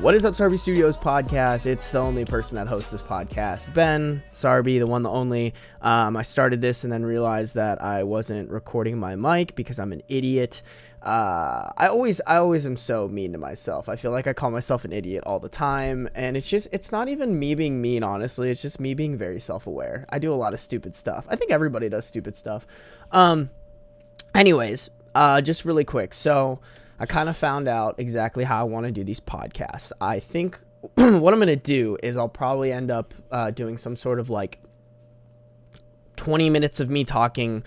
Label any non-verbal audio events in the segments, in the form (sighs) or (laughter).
What is up, Sarby Studios podcast? It's the only person that hosts this podcast, Ben Sarby, the one, the only. Um, I started this and then realized that I wasn't recording my mic because I'm an idiot. Uh, I always, I always am so mean to myself. I feel like I call myself an idiot all the time, and it's just, it's not even me being mean. Honestly, it's just me being very self-aware. I do a lot of stupid stuff. I think everybody does stupid stuff. Um, anyways, uh, just really quick. So. I kind of found out exactly how I want to do these podcasts. I think (clears throat) what I'm going to do is I'll probably end up uh, doing some sort of like 20 minutes of me talking,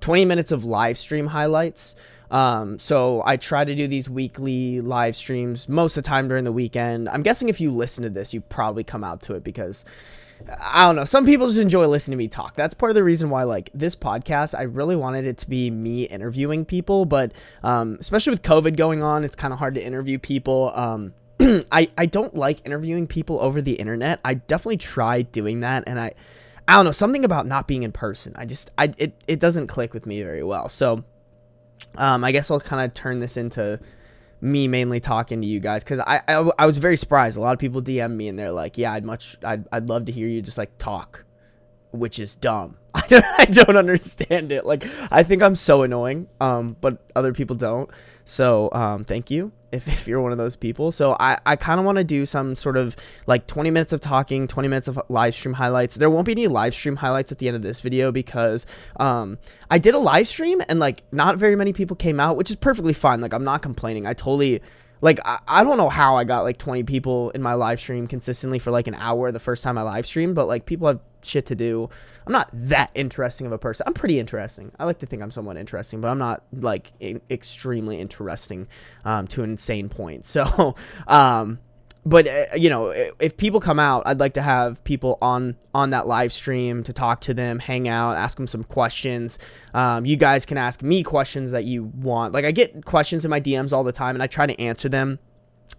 20 minutes of live stream highlights. Um, so I try to do these weekly live streams most of the time during the weekend. I'm guessing if you listen to this, you probably come out to it because I don't know. Some people just enjoy listening to me talk. That's part of the reason why, like, this podcast, I really wanted it to be me interviewing people, but um, especially with COVID going on, it's kind of hard to interview people. Um, (clears throat) I I don't like interviewing people over the internet. I definitely tried doing that, and I I don't know something about not being in person. I just I it it doesn't click with me very well. So, um, I guess I'll kind of turn this into me mainly talking to you guys because I, I, I was very surprised. A lot of people DM me and they're like, "Yeah, I'd much I'd I'd love to hear you just like talk," which is dumb. (laughs) I don't, I don't understand it. Like I think I'm so annoying, um, but other people don't. So um, thank you if, (laughs) if you're one of those people. So I, I kind of want to do some sort of like 20 minutes of talking, 20 minutes of live stream highlights. There won't be any live stream highlights at the end of this video because um, I did a live stream and like not very many people came out, which is perfectly fine. Like I'm not complaining. I totally like I, I don't know how I got like 20 people in my live stream consistently for like an hour the first time I live streamed, but like people have shit to do. I'm not that interesting of a person. I'm pretty interesting. I like to think I'm somewhat interesting, but I'm not like extremely interesting um, to an insane point. (laughs) So, um, but uh, you know, if people come out, I'd like to have people on on that live stream to talk to them, hang out, ask them some questions. Um, you guys can ask me questions that you want. Like I get questions in my DMs all the time, and I try to answer them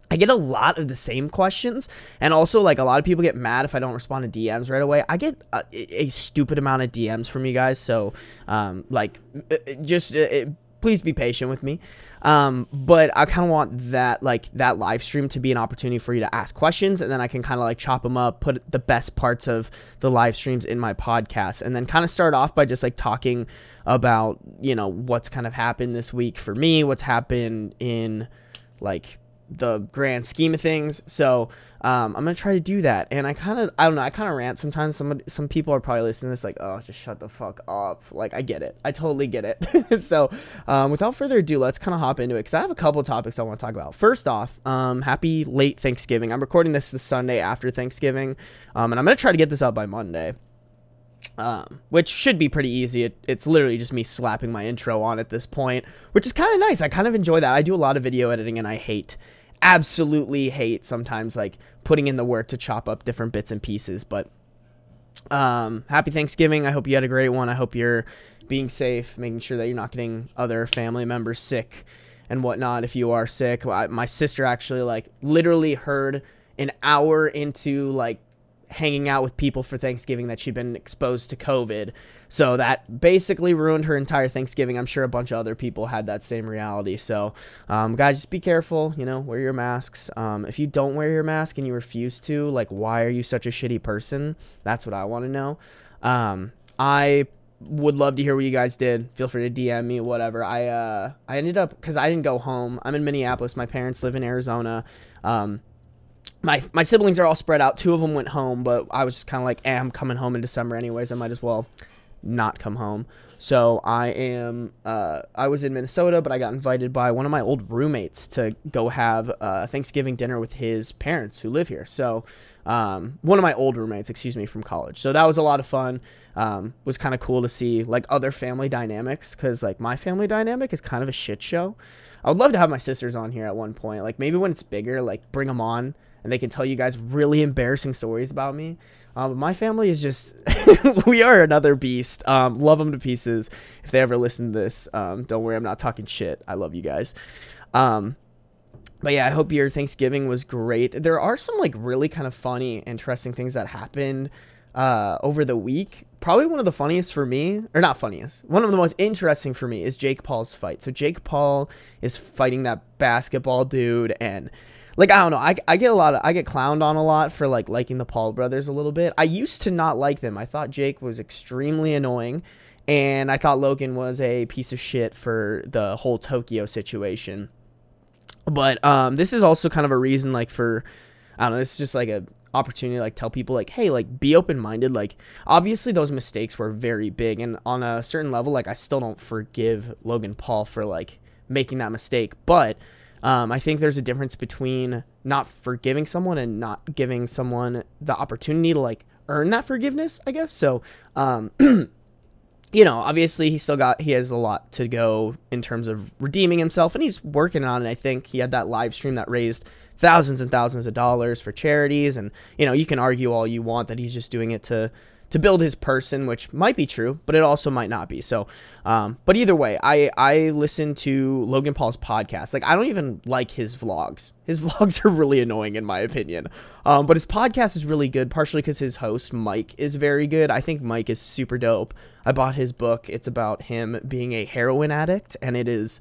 I get a lot of the same questions, and also like a lot of people get mad if I don't respond to DMs right away. I get a, a stupid amount of DMs from you guys, so um, like uh, uh, just uh, please be patient with me. Um, but I kind of want that like that live stream to be an opportunity for you to ask questions, and then I can kind of like chop them up, put the best parts of the live streams in my podcast, and then kind of start off by just like talking about you know what's kind of happened this week for me, what's happened in like the grand scheme of things. So um, I'm gonna try to do that. And I kind of I don't know I kind of rant sometimes. Some some people are probably listening to this like oh just shut the fuck up. Like I get it. I totally get it. (laughs) so um, without further ado, let's kind of hop into it because I have a couple topics I want to talk about. First off, um, happy late Thanksgiving. I'm recording this the Sunday after Thanksgiving, um, and I'm gonna try to get this out by Monday. Um, which should be pretty easy. It, it's literally just me slapping my intro on at this point, which is kind of nice. I kind of enjoy that. I do a lot of video editing and I hate absolutely hate sometimes like putting in the work to chop up different bits and pieces. But um, happy Thanksgiving. I hope you had a great one. I hope you're being safe, making sure that you're not getting other family members sick and whatnot. If you are sick, I, my sister actually like literally heard an hour into like hanging out with people for Thanksgiving that she'd been exposed to COVID. So that basically ruined her entire Thanksgiving. I'm sure a bunch of other people had that same reality. So, um, guys, just be careful. You know, wear your masks. Um, if you don't wear your mask and you refuse to, like, why are you such a shitty person? That's what I want to know. Um, I would love to hear what you guys did. Feel free to DM me, whatever. I uh, I ended up because I didn't go home. I'm in Minneapolis. My parents live in Arizona. Um, my my siblings are all spread out. Two of them went home, but I was just kind of like, eh, I'm coming home in December anyways. I might as well not come home. So I am. Uh, I was in Minnesota, but I got invited by one of my old roommates to go have uh, Thanksgiving dinner with his parents who live here. So um, one of my old roommates, excuse me, from college. So that was a lot of fun. Um, was kind of cool to see like other family dynamics because like my family dynamic is kind of a shit show. I would love to have my sisters on here at one point. Like maybe when it's bigger, like bring them on and they can tell you guys really embarrassing stories about me. Um, my family is just, (laughs) we are another beast. Um, love them to pieces. If they ever listen to this, um, don't worry, I'm not talking shit. I love you guys. Um, but yeah, I hope your Thanksgiving was great. There are some like really kind of funny, interesting things that happened uh, over the week. Probably one of the funniest for me, or not funniest, one of the most interesting for me is Jake Paul's fight. So Jake Paul is fighting that basketball dude, and like I don't know. I, I get a lot of I get clowned on a lot for like liking the Paul brothers a little bit. I used to not like them. I thought Jake was extremely annoying, and I thought Logan was a piece of shit for the whole Tokyo situation. But um, this is also kind of a reason like for I don't know. It's just like a opportunity to like tell people like hey like be open minded like obviously those mistakes were very big and on a certain level like I still don't forgive Logan Paul for like making that mistake but um, I think there's a difference between not forgiving someone and not giving someone the opportunity to like earn that forgiveness, I guess. So, um, (clears throat) you know, obviously he still got he has a lot to go in terms of redeeming himself, and he's working on it. I think he had that live stream that raised thousands and thousands of dollars for charities, and you know, you can argue all you want that he's just doing it to to build his person, which might be true, but it also might not be. So, um, but either way, I I listen to Logan Paul's podcast. Like I don't even like his vlogs. His (laughs) vlogs are really annoying in my opinion. Um, but his podcast is really good, partially because his host Mike is very good. I think Mike is super dope. I bought his book. It's about him being a heroin addict, and it is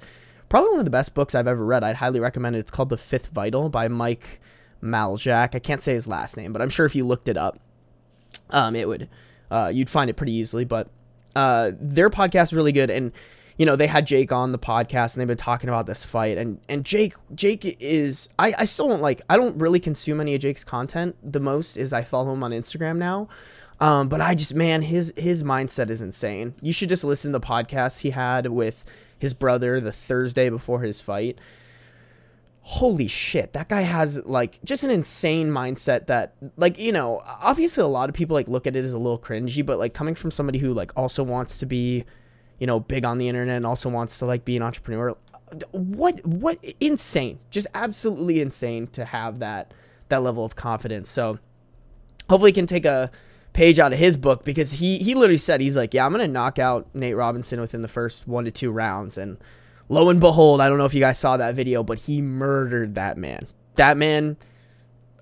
probably one of the best books I've ever read. I'd highly recommend it. It's called The Fifth Vital by Mike Maljak. I can't say his last name, but I'm sure if you looked it up um, it would uh, you'd find it pretty easily. But uh, their podcast is really good, and you know they had Jake on the podcast, and they've been talking about this fight, and and Jake Jake is I I still don't like I don't really consume any of Jake's content. The most is I follow him on Instagram now. Um, but I just man, his his mindset is insane. You should just listen to the podcast he had with his brother the Thursday before his fight holy shit that guy has like just an insane mindset that like you know obviously a lot of people like look at it as a little cringy but like coming from somebody who like also wants to be you know big on the internet and also wants to like be an entrepreneur what what insane just absolutely insane to have that that level of confidence. So hopefully can take a page out of his book because he he literally said he's like yeah i'm gonna knock out nate robinson within the first one to two rounds and lo and behold, I don't know if you guys saw that video, but he murdered that man. That man,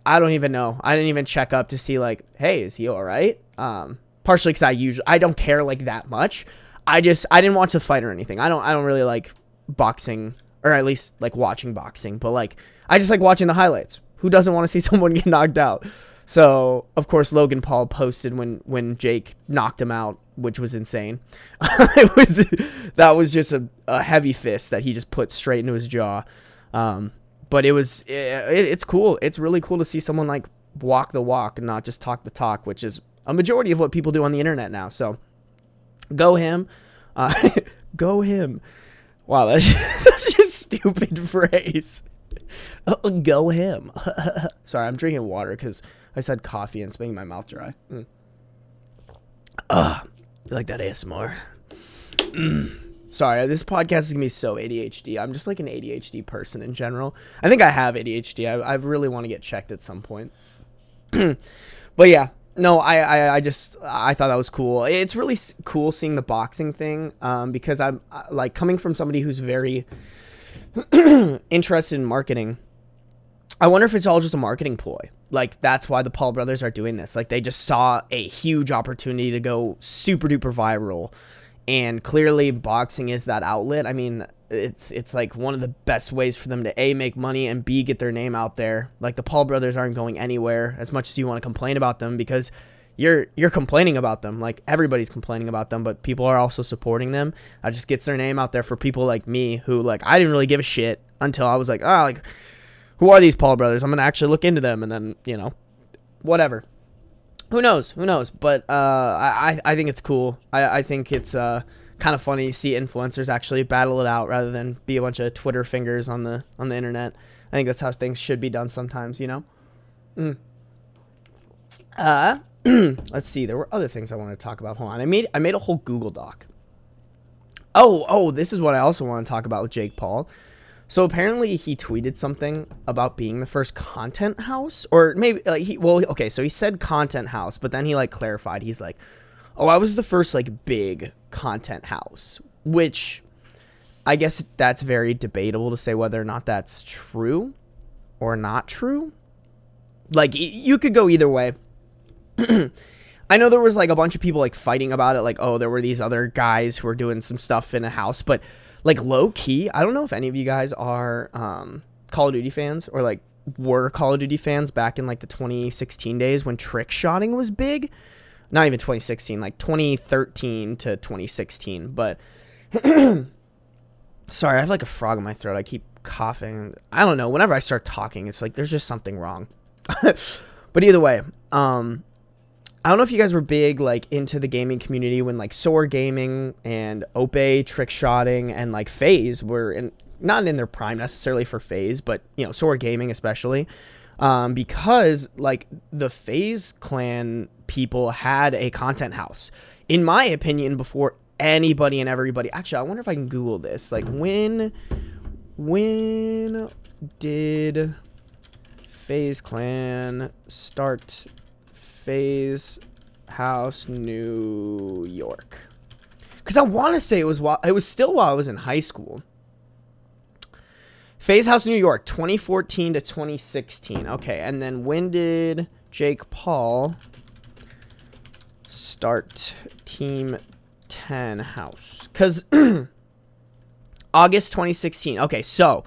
I don't even know. I didn't even check up to see like, hey, is he all right? Um, partially because I usually I don't care like that much. I just I didn't watch the fight or anything. I don't I don't really like boxing or at least like watching boxing, but like I just like watching the highlights. Who doesn't want to see (laughs) someone get knocked out? So of course Logan Paul posted when when Jake knocked him out which was insane. (laughs) it was that was just a, a heavy fist that he just put straight into his jaw. Um, but it was it, it's cool. It's really cool to see someone like walk the walk and not just talk the talk, which is a majority of what people do on the internet now. So go him, uh, (laughs) go him. Wow, that's just, (laughs) such a stupid phrase. Uh, (laughs) go him. (laughs) Sorry, I'm drinking water because I said coffee and it's making my mouth dry. Mm. You like that ASMR? Mm. Sorry, this podcast is gonna be so ADHD. I'm just like an ADHD person in general. I think I have ADHD. I, I really want to get checked at some point. (clears throat) but yeah, no, I, I, I just I thought that was cool. It's really cool seeing the boxing thing um, because I'm like coming from somebody who's very (clears throat) interested in marketing. I wonder if it's all just a marketing ploy like that's why the Paul brothers are doing this. Like they just saw a huge opportunity to go super duper viral. And clearly boxing is that outlet. I mean, it's it's like one of the best ways for them to A make money and B get their name out there. Like the Paul brothers aren't going anywhere as much as you want to complain about them because you're you're complaining about them. Like everybody's complaining about them, but people are also supporting them. That just gets their name out there for people like me who like I didn't really give a shit until I was like, oh like who are these Paul brothers? I'm gonna actually look into them, and then you know, whatever. Who knows? Who knows? But uh, I I think it's cool. I I think it's uh kind of funny to see influencers actually battle it out rather than be a bunch of Twitter fingers on the on the internet. I think that's how things should be done sometimes. You know. Mm. Uh, (clears throat) let's see. There were other things I wanted to talk about. Hold on. I made I made a whole Google Doc. Oh, oh, this is what I also want to talk about with Jake Paul. So apparently he tweeted something about being the first content house or maybe like he well okay, so he said content house, but then he like clarified. He's like, "Oh, I was the first like big content house," which I guess that's very debatable to say whether or not that's true or not true. Like you could go either way. (clears throat) I know there was like a bunch of people like fighting about it like, "Oh, there were these other guys who were doing some stuff in a house," but like low key, I don't know if any of you guys are um, Call of Duty fans or like were Call of Duty fans back in like the 2016 days when trick shotting was big. Not even 2016, like 2013 to 2016. But (clears throat) sorry, I have like a frog in my throat. I keep coughing. I don't know. Whenever I start talking, it's like there's just something wrong. (laughs) but either way, um, I don't know if you guys were big like into the gaming community when like Soar Gaming and Ope Trick Shotting and like FaZe were in not in their prime necessarily for FaZe, but you know Soar Gaming especially, um, because like the FaZe clan people had a content house, in my opinion, before anybody and everybody. Actually, I wonder if I can Google this. Like when, when did FaZe Clan start FaZe House New York? Because I want to say it was while it was still while I was in high school. FaZe House New York, 2014 to 2016. Okay, and then when did Jake Paul start Team 10 House? Because (clears throat) August 2016. Okay, so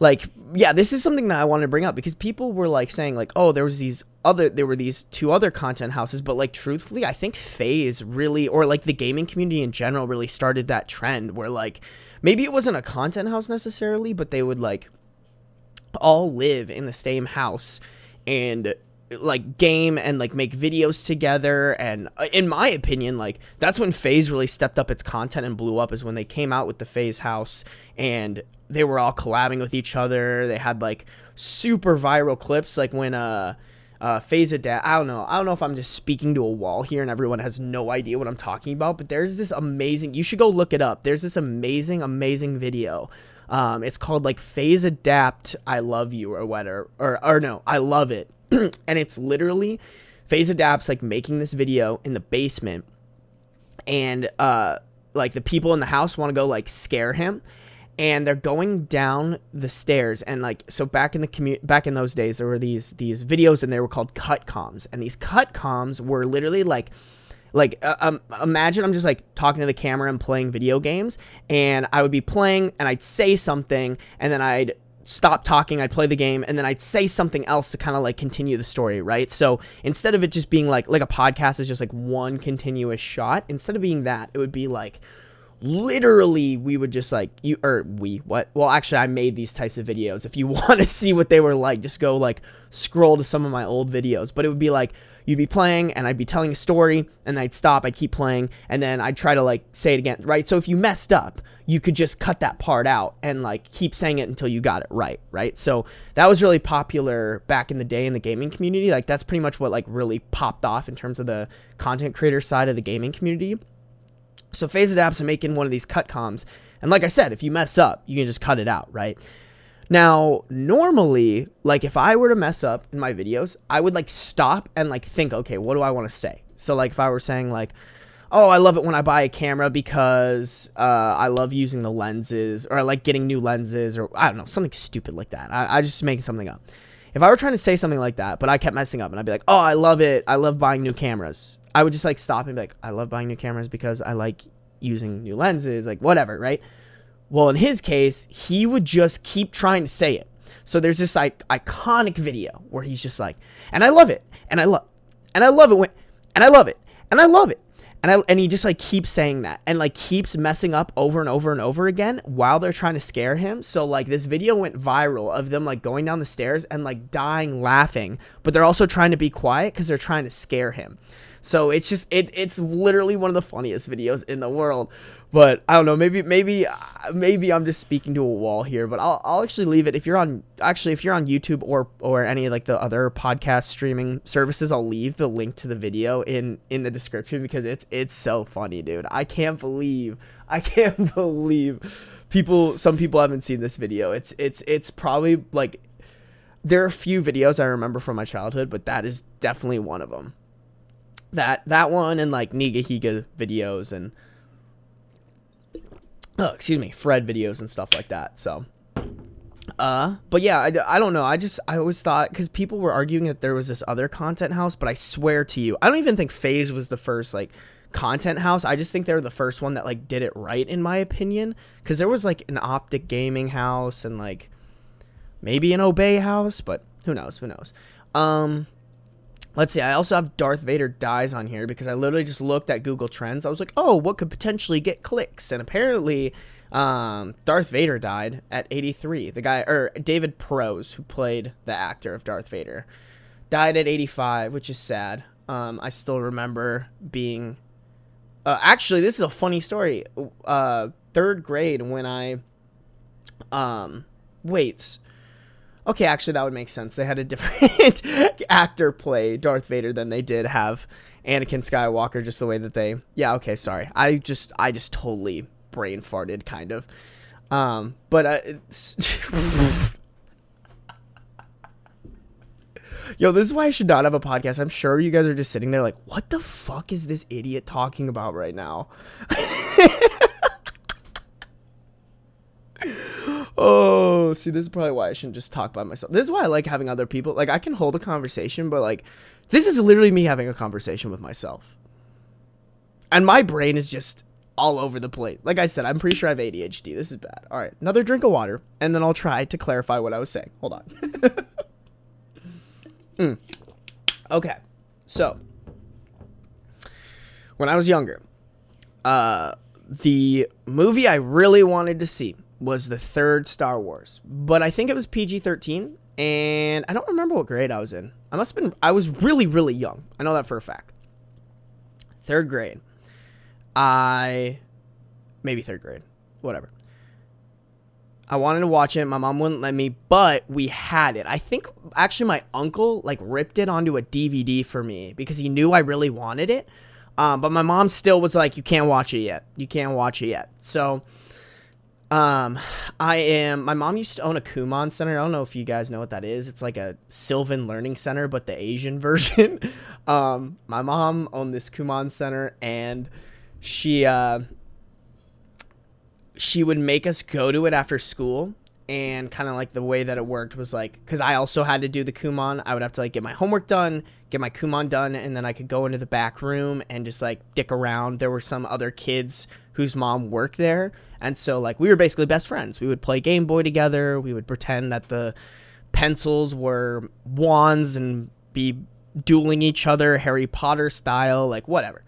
like yeah this is something that i wanted to bring up because people were like saying like oh there was these other there were these two other content houses but like truthfully i think FaZe really or like the gaming community in general really started that trend where like maybe it wasn't a content house necessarily but they would like all live in the same house and like game and like make videos together. And uh, in my opinion like that's when FaZe really stepped up its content and blew up is when they came out with the FaZe house and they were all collabing with each other. They had like super viral clips like when uh uh FaZe adapt i don't know. I don't know if i'm just speaking to a wall here and everyone has no idea what i'm talking about but there's this amazing you should go look it up. There's this amazing amazing video. Um, it's called like FaZe Adapt i love you or whatever or or no i love it. (clears throat) And it's literally phase Adapt's like making this video in the basement, and uh, like the people in the house want to go like scare him, and they're going down the stairs and like so back in the commu- back in those days there were these these videos and they were called cut comms and these cut comms were literally like like uh, um, imagine i'm just like talking to the camera and playing video games and i would be playing and i'd say something and then i'd stop talking, I'd play the game, and then I'd say something else to kind of like continue the story, right? So instead of it just being like like a podcast is just like one continuous shot, instead of being that, it would be like literally we would just like you or we what well actually i made these types of videos if you (laughs) want to see what they were like just go like scroll to some of my old videos but it would be like you'd be playing and I'd be telling a story and I'd stop, I'd keep playing, and then I'd try to like say it again, right? So if you messed up, you could just cut that part out and like keep saying it until you got it right, right? So that was really popular back in the day in the gaming community. Like that's pretty much what like really popped off in terms of the content creator side of the gaming community. So FaZe Adapts are making one of these cut comms. And like I said, if you mess up, you can just cut it out, right? Now, normally, like if I were to mess up in my videos, I would like stop and like think, okay, what do I want to say? So like if I were saying like, oh, I love it when I buy a camera because uh, I love using the lenses, or I like getting new lenses, or I don't know, something stupid like that. I, I just making something up. If I were trying to say something like that, but I kept messing up, and I'd be like, oh, I love it, I love buying new cameras. I would just like stop and be like, I love buying new cameras because I like using new lenses, like whatever, right? Well, in his case, he would just keep trying to say it. So there's this like iconic video where he's just like, and I love it, and I love, and I love it when, and I love it, and I love it, and I and he just like keeps saying that and like keeps messing up over and over and over again while they're trying to scare him. So like this video went viral of them like going down the stairs and like dying laughing, but they're also trying to be quiet because they're trying to scare him. So it's just it it's literally one of the funniest videos in the world. But I don't know, maybe maybe uh, maybe I'm just speaking to a wall here, but I'll I'll actually leave it if you're on actually if you're on YouTube or or any like the other podcast streaming services, I'll leave the link to the video in in the description because it's it's so funny, dude. I can't believe I (laughs) can't believe people some people haven't seen this video. It's it's it's probably like there are a few videos I remember from my childhood, but that is definitely one of them that that one and like Nigahiga videos and oh excuse me Fred videos and stuff like that. So uh but yeah I, I don't know I just I always thought because people were arguing that there was this other content house but I swear to you I don't even think FaZe was the first like content house I just think they were the first one that like did it right in my opinion because there was like an OpTic Gaming house and like maybe an Obey house, but who knows? Who knows? Um, let's see. I also have Darth Vader dies on here because I literally just looked at Google Trends. I was like, oh, what could potentially get clicks? And apparently, um, Darth Vader died at 83. The guy, or David Prowse, who played the actor of Darth Vader, died at 85, which is sad. Um, I still remember being. Uh, actually, this is a funny story. Uh, third grade when I. Um, wait. Okay, actually, that would make sense. They had a different (laughs) actor play Darth Vader than they did have Anakin Skywalker, just the way that they. Yeah, okay, sorry. I just, I just totally brain farted, kind of. Um, but uh, (laughs) Yo, this is why I should not have a podcast. I'm sure you guys are just sitting there like, what the fuck is this idiot talking about right now? (laughs) oh, see, this is probably why I shouldn't just talk by myself. This is why I like having other people. Like, I can hold a conversation, but like, this is literally me having a conversation with myself. And my brain is just all over the place. Like I said, I'm pretty sure I have ADHD. This is bad. All right, another drink of water, and then I'll try to clarify what I was saying. Hold on. (laughs) mm. Okay, so when I was younger, uh, the movie I really wanted to see was the third Star Wars, but I think it was PG 13, and I don't remember what grade I was in. I must have been, I was really, really young. I know that for a fact. Third grade. I, maybe third grade, whatever. I wanted to watch it. My mom wouldn't let me, but we had it. I think actually my uncle like ripped it onto a DVD for me because he knew I really wanted it. Um, but my mom still was like, "You can't watch it yet. You can't watch it yet." So um, I am. My mom used to own a Kumon Center. I don't know if you guys know what that is. It's like a Sylvan Learning Center, but the Asian (laughs) version. um, my mom owned this Kumon Center, and she uh, she would make us go to it after school. And kind of like the way that it worked was like, because I also had to do the Kumon, I would have to like get my homework done, get my Kumon done, and then I could go into the back room and just like dick around. There were some other kids whose mom worked there and so like we were basically best friends. We would play Game Boy together. We would pretend that the pencils were wands and be dueling each other Harry Potter style, like whatever.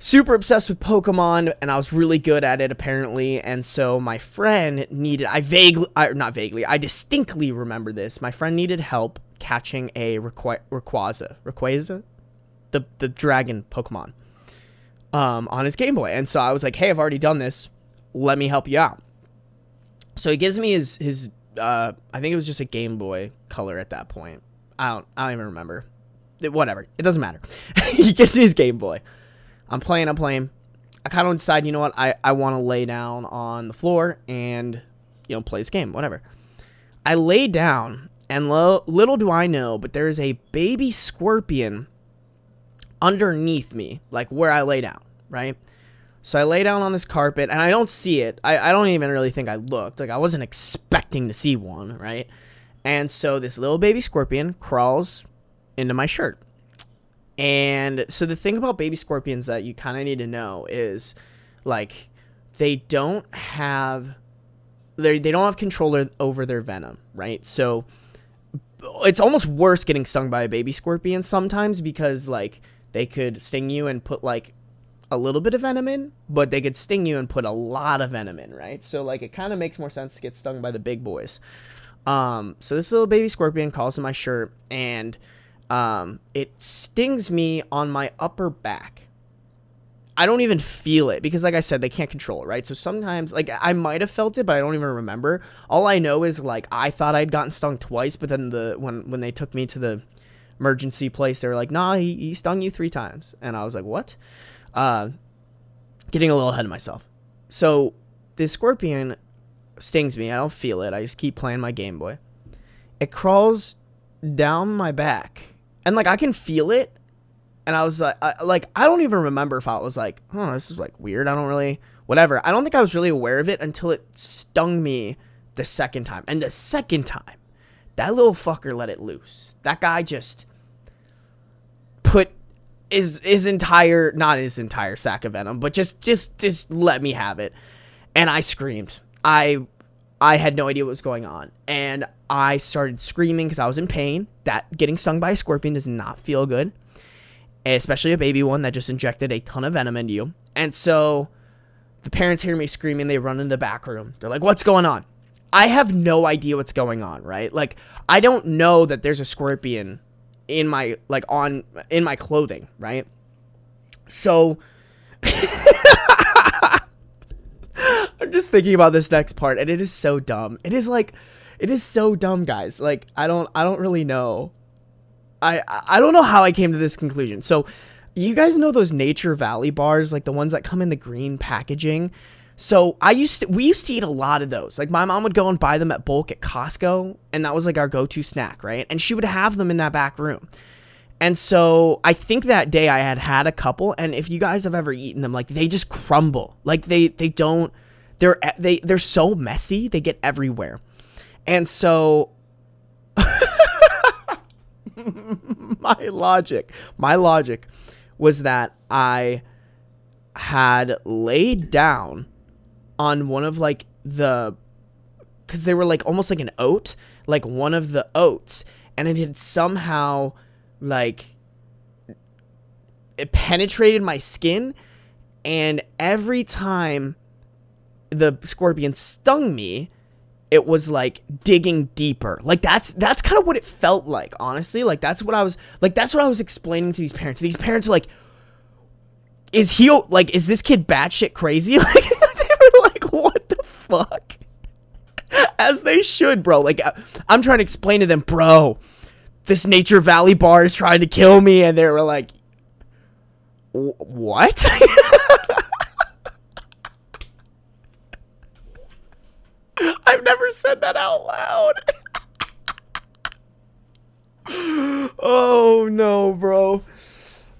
Super obsessed with Pokemon, and I was really good at it apparently. And so my friend needed, I vaguely, I, not vaguely, I distinctly remember this. My friend needed help catching a Rayquaza, Rayquaza, the the dragon Pokemon, um, on his Game Boy. And so I was like, hey, I've already done this let me help you out. So he gives me his his uh, I think it was just a Game Boy color at that point. I don't I don't even remember. It, whatever. It doesn't matter. (laughs) he gives me his Game Boy. I'm playing, I'm playing. I kind of decide, you know what, I, I want to lay down on the floor and, you know, play this game, whatever. I lay down, and lo- little do I know, but there is a baby scorpion underneath me, like where I lay down, right? So I lay down on this carpet and I don't see it. I, I don't even really think I looked. Like I wasn't expecting to see one, right? And so this little baby scorpion crawls into my shirt. And so the thing about baby scorpions that you kind of need to know is like they don't have they they don't have control over their venom, right? So it's almost worse getting stung by a baby scorpion sometimes because like they could sting you and put like a little bit of venom in, but they could sting you and put a lot of venom in, right? So like it kind of makes more sense to get stung by the big boys. Um, so this little baby scorpion calls in my shirt and um, it stings me on my upper back. I don't even feel it because, like I said, they can't control it, right? So sometimes, like, I might have felt it, but I don't even remember. All I know is, like, I thought I'd gotten stung twice, but then the when when they took me to the emergency place, they were like, "Nah, he, he stung you three times," and I was like, "What?" Uh, getting a little ahead of myself. So this scorpion stings me. I don't feel it. I just keep playing my Game Boy. It crawls down my back, and like I can feel it. And I was like, I, like I don't even remember if I was like, oh, this is like weird. I don't really, whatever. I don't think I was really aware of it until it stung me the second time. And the second time, that little fucker let it loose. That guy just put his his entire not his entire sack of venom, but just just just let me have it. And I screamed. I I had no idea what was going on. And I started screaming because I was in pain. That getting stung by a scorpion does not feel good, especially a baby one that just injected a ton of venom into you. And so the parents hear me screaming. They run in the back room. They're like, What's going on? I have no idea what's going on, right? Like, I don't know that there's a scorpion in my, like, on, in my clothing, right? So. (laughs) I'm just thinking about this next part, and it is so dumb. It is like, it is so dumb, guys. Like, I don't, I don't really know. I, I don't know how I came to this conclusion. So, you guys know those Nature Valley bars, like the ones that come in the green packaging. So I used to, we used to eat a lot of those. Like my mom would go and buy them at bulk at Costco, and that was like our go-to snack, right? And she would have them in that back room. And so I think that day I had had a couple, and if you guys have ever eaten them, like they just crumble. Like they they don't they're they they're so messy, they get everywhere. And so (laughs) my logic, my logic was that I had laid down on one of like the because they were like almost like an oat, like one of the oats, and it had somehow like it penetrated my skin, and every time the scorpion stung me, it was like digging deeper. Like that's that's kind of what it felt like, honestly. Like that's what I was like that's what I was explaining to these parents. These parents are like, is he like is this kid batshit crazy? (laughs) Like they were like, what the fuck? As they should, bro. Like uh, I'm trying to explain to them, bro. This Nature Valley bar is trying to kill me, and they were like, what? (laughs) I've never said that out loud. (laughs) oh no, bro.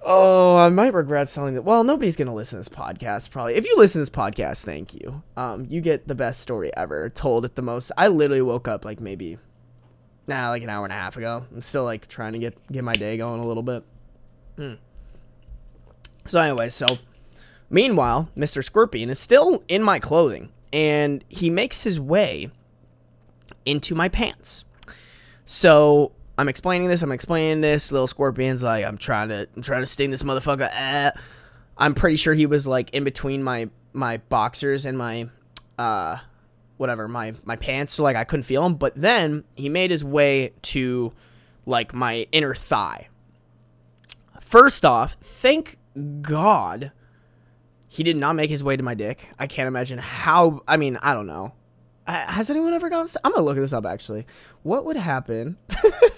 Oh, I might regret selling it. Well, nobody's gonna listen to this podcast. Probably. If you listen to this podcast, thank you. Um, you get the best story ever told at the most. I literally woke up like maybe, nah, like an hour and a half ago. I'm still like trying to get get my day going a little bit. Hmm. So anyway, so meanwhile, Mr. Scorpion is still in my clothing and he makes his way into my pants. So I'm explaining this. I'm explaining this. Little scorpion's like, I'm trying to, I'm trying to sting this motherfucker. Eh. I'm pretty sure he was like in between my my boxers and my, uh, whatever my my pants. So like I couldn't feel him. But then he made his way to like my inner thigh. First off, thank God he did not make his way to my dick. I can't imagine how. I mean, I don't know. Has anyone ever gone? I'm gonna look this up actually. What would happen?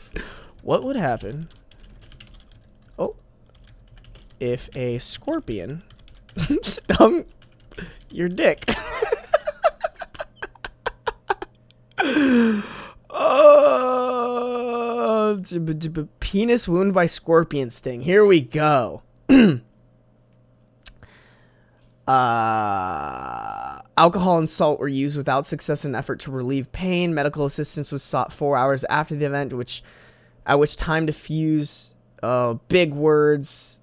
(laughs) what would happen? Oh, if a scorpion (laughs) stung your dick. (laughs) oh, penis wound by scorpion sting. Here we go. (clears throat) Uh, alcohol and salt were used without success in effort to relieve pain. Medical assistance was sought four hours after the event, which at which time to fuse uh, big words.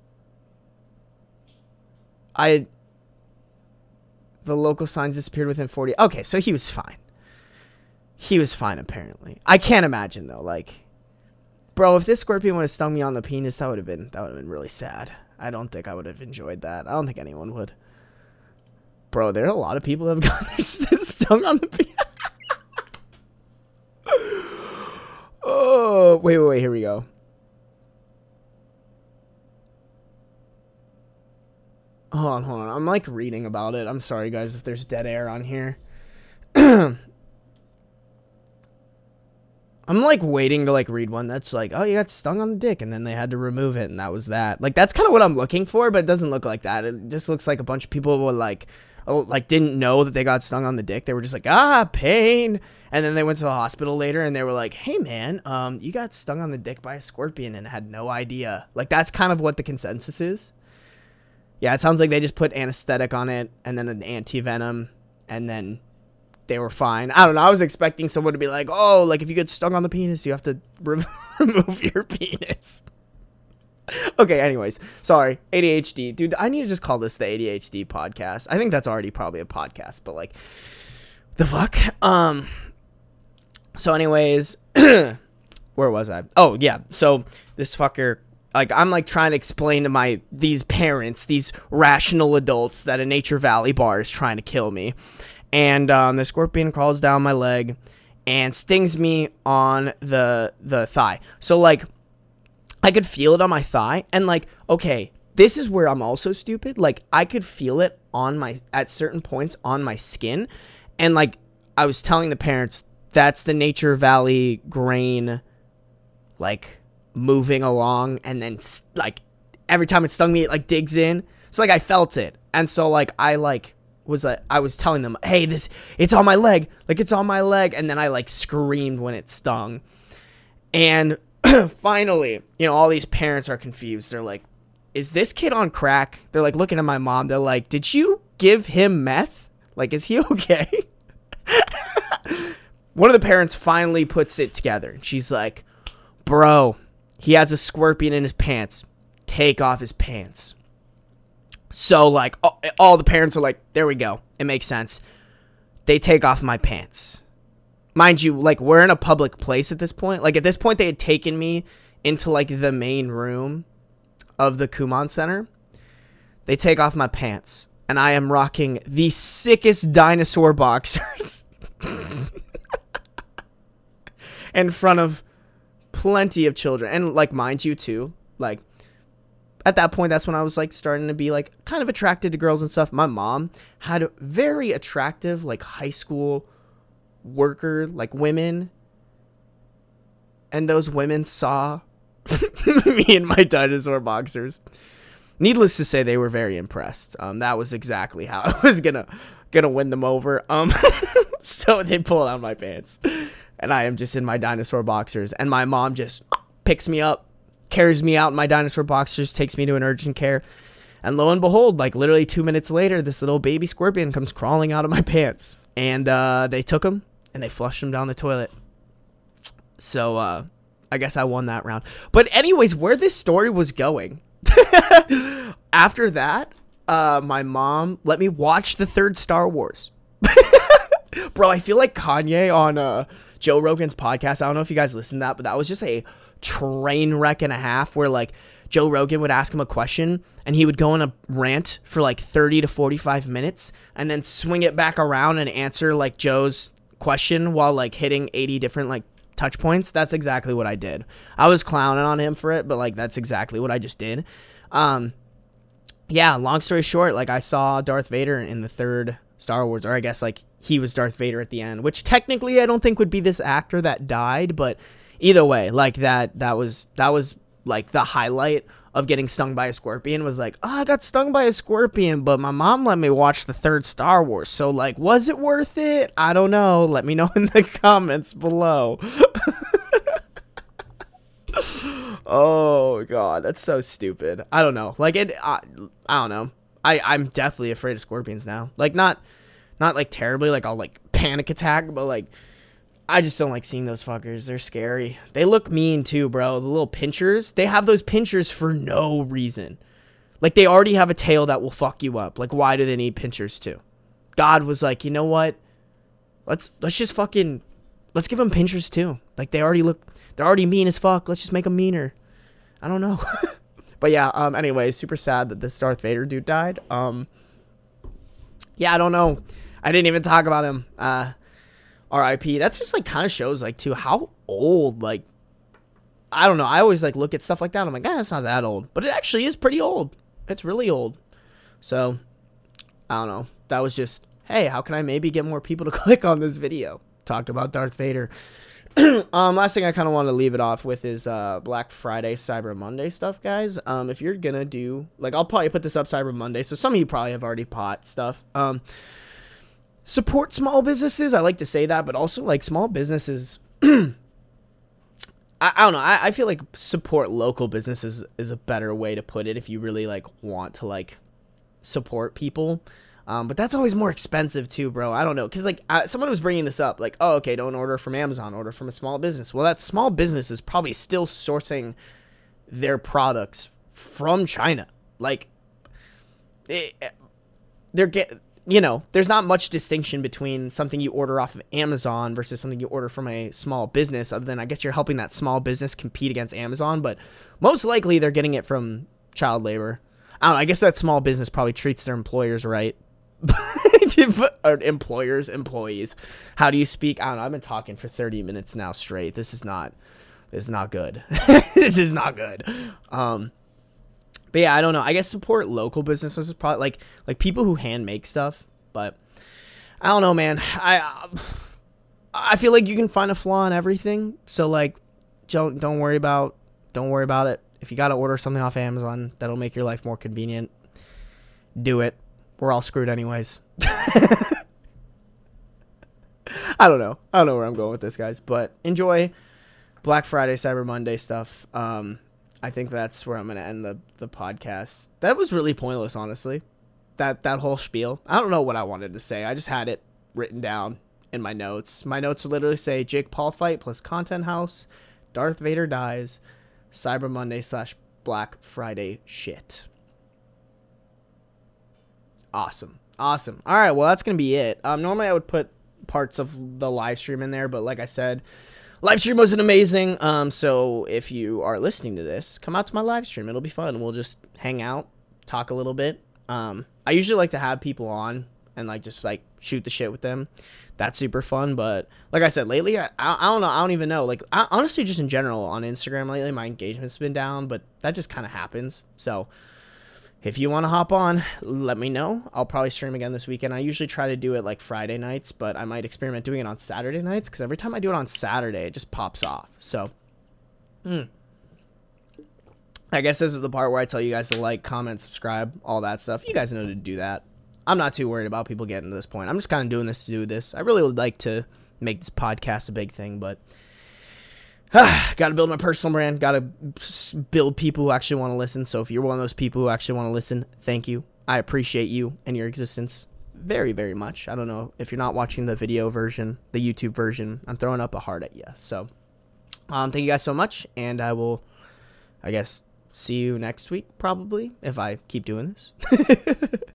I the local signs disappeared within 40. Okay, so he was fine. He was fine apparently. I can't imagine though, like bro, if this scorpion would have stung me on the penis, that would have been that would have been really sad. I don't think I would have enjoyed that. I don't think anyone would. Bro, there are a lot of people that have (laughs) gotten stung on the penis. (laughs) oh, wait, wait, wait. Here we go. Hold on, hold on. I'm like reading about it. I'm sorry, guys, if there's dead air on here. (clears throat) I'm like waiting to like read one that's like, oh, you got stung on the dick, and then they had to remove it, and that was that. Like that's kind of what I'm looking for, but it doesn't look like that. It just looks like a bunch of people were like like didn't know that they got stung on the dick. They were just like, ah, pain. And then they went to the hospital later and they were like, hey man, um, you got stung on the dick by a scorpion and had no idea. Like that's kind of what the consensus is. Yeah, it sounds like they just put anesthetic on it and then an anti venom and then they were fine. I don't know. I was expecting someone to be like, oh, like if you get stung on the penis, you have to (laughs) remove your penis. (laughs) okay, anyways, sorry. ADHD. Dude, I need to just call this the ADHD podcast. I think that's already probably a podcast, but like the fuck? Um. So, anyways, (clears throat) where was I? Oh yeah. So this fucker, like, I'm like trying to explain to my these parents, these rational adults, that a Nature Valley bar is trying to kill me, and um, the scorpion crawls down my leg and stings me on the the thigh. So like, I could feel it on my thigh, and like, okay, this is where I'm also stupid. Like, I could feel it on my at certain points on my skin, and like, I was telling the parents that's the Nature Valley grain, like moving along, and then like every time it stung me, it like digs in. So like I felt it, and so like I like was like I was telling them, hey, this it's on my leg, like it's on my leg, and then I like screamed when it stung, and (clears throat) finally, you know, all these parents are confused. They're like, is this kid on crack? They're like looking at my mom. They're like, did you give him meth? Like, is he (laughs) okay? one of the parents finally puts it together. She's like, Bro, he has a scorpion in his pants. Take off his pants. So, like, all, the parents are like, There we go. It makes sense. They take off my pants. Mind you, like, we're in a public place at this point. Like, at this point, they had taken me into, like, the main room of the Kumon Center. They take off my pants, and I am rocking the sickest dinosaur (laughs) boxers. (laughs) in front of plenty of children and like mind you too like at that point that's when i was like starting to be like kind of attracted to girls and stuff my mom had very attractive like high school worker like women. And those women saw (laughs) me in my dinosaur boxers. Needless to say they were very impressed. Um, that was exactly how (laughs) i was gonna gonna win them over. Um (laughs) so they pulled out my pants. And I am just in my dinosaur boxers, and my mom just picks me up, carries me out in my dinosaur boxers, takes me to an urgent care, and lo and behold, like literally two minutes later, this little baby scorpion comes crawling out of my pants, and uh, they took him and they flushed him down the toilet. So uh, I guess I won that round. But anyways, where this story was going, (laughs) after that, uh, my mom let me watch the third Star Wars. (laughs) Bro, I feel like Kanye on uh Joe Rogan's podcast. I don't know if you guys listened to that, but that was just a train wreck and a half where like Joe Rogan would ask him a question and he would go on a rant for like 30 to 45 minutes and then swing it back around and answer like Joe's question while like hitting 80 different like touch points. That's exactly what I did. I was clowning on him for it, but like that's exactly what I just did. Um yeah, long story short, like I saw Darth Vader in the third Star Wars, or I guess like he was Darth Vader at the end, which technically I don't think would be this actor that died, but either way, like that that was that was like the highlight of getting stung by a scorpion was like, oh, I got stung by a scorpion, but my mom let me watch the third Star Wars. So like, was it worth it? I don't know. Let me know (laughs) in the comments below. (laughs) oh god, that's so stupid. I don't know. Like it I, I don't know. I I'm definitely afraid of scorpions now. Like not not like terribly, like I'll like panic attack, but like I just don't like seeing those fuckers. They're scary. They look mean too, bro. The little pinchers, they have those pinchers for no reason. Like they already have a tail that will fuck you up. Like why do they need pinchers too? God was like, "You know what? Let's let's just fucking let's give them pinchers too. Like they already look they're already mean as fuck. Let's just make them meaner." I don't know. (laughs) but yeah, um anyway, super sad that this Darth Vader dude died. Um yeah, I don't know. I didn't even talk about him. Uh, R.I.P. That's just like kind of shows like too how old like I don't know. I always like look at stuff like that. I'm like, ah, it's not that old, but it actually is pretty old. It's really old. So I don't know. That was just hey, how can I maybe get more people to (laughs) click on this video? Talk about Darth Vader. (clears throat) um, last thing I kind of want to leave it off with is uh, Black Friday, Cyber Monday stuff, guys. Um, if you're gonna do like, I'll probably put this up Cyber Monday, so some of you probably have already bought stuff. Um, support small businesses. I like to say that, but also like small businesses. (clears throat) I, I don't know. I, I feel like support local businesses is a better way to put it if you really like want to like support people. Um, but that's always more expensive too, bro. I don't know, cause like uh, someone was bringing this up, like, oh, okay, don't order from Amazon, order from a small business. Well, that small business is probably still sourcing their products from China. Like, it, they're get you know, there's not much distinction between something you order off of Amazon versus something you order from a small business, other than I guess you're helping that small business compete against Amazon, but most likely they're getting it from child labor. I don't know, I guess that small business probably treats their employers right. (laughs) employers, employees. How do you speak? I don't know. I've been talking for 30 minutes now straight. This is not this is not good. (laughs) this is not good. Um but yeah, I don't know. I guess support local businesses is probably like like people who hand make stuff. But I don't know, man. I I feel like you can find a flaw in everything. So like, don't don't worry about don't worry about it. If you gotta order something off Amazon, that'll make your life more convenient. Do it. We're all screwed anyways. (laughs) I don't know. I don't know where I'm going with this, guys. But enjoy Black Friday, Cyber Monday stuff. Um, I think that's where I'm gonna end the the podcast. That was really pointless, honestly. That that whole spiel. I don't know what I wanted to say. I just had it written down in my notes. My notes literally say Jake Paul fight plus content house, Darth Vader dies, Cyber Monday slash Black Friday shit. Awesome. Awesome. All right, well that's gonna be it. Um, normally I would put parts of the live stream in there, but like I said, live stream wasn't amazing. Um, so if you are listening to this, come out to my live stream. It'll be fun. We'll just hang out, talk a little bit. Um, I usually like to have people on and like just like shoot the shit with them. That's super fun. But like I said, lately, I, I, don't know. I don't even know. Like I, honestly, just in general on Instagram lately, my engagement's been down, but that just kind of happens. So if you want to hop on, let me know. I'll probably stream again this weekend. I usually try to do it like Friday nights, but I might experiment doing it on Saturday nights because every time I do it on Saturday, it just pops off. So, hmm. I guess this is the part where I tell you guys to like, comment, subscribe, all that stuff. You guys know to do that. I'm not too worried about people getting to this point. I'm just kind of doing this to do this. I really would like to make this podcast a big thing, but (sighs) got to build my personal brand. Got to build people who actually want to listen. So if you're one of those people who actually want to listen, thank you. I appreciate you and your existence very, very much. I don't know if you're not watching the video version, the YouTube version. I'm throwing up a heart at you. So um, thank you guys so much, and I will, I guess, see you next week probably if I keep doing this. (laughs)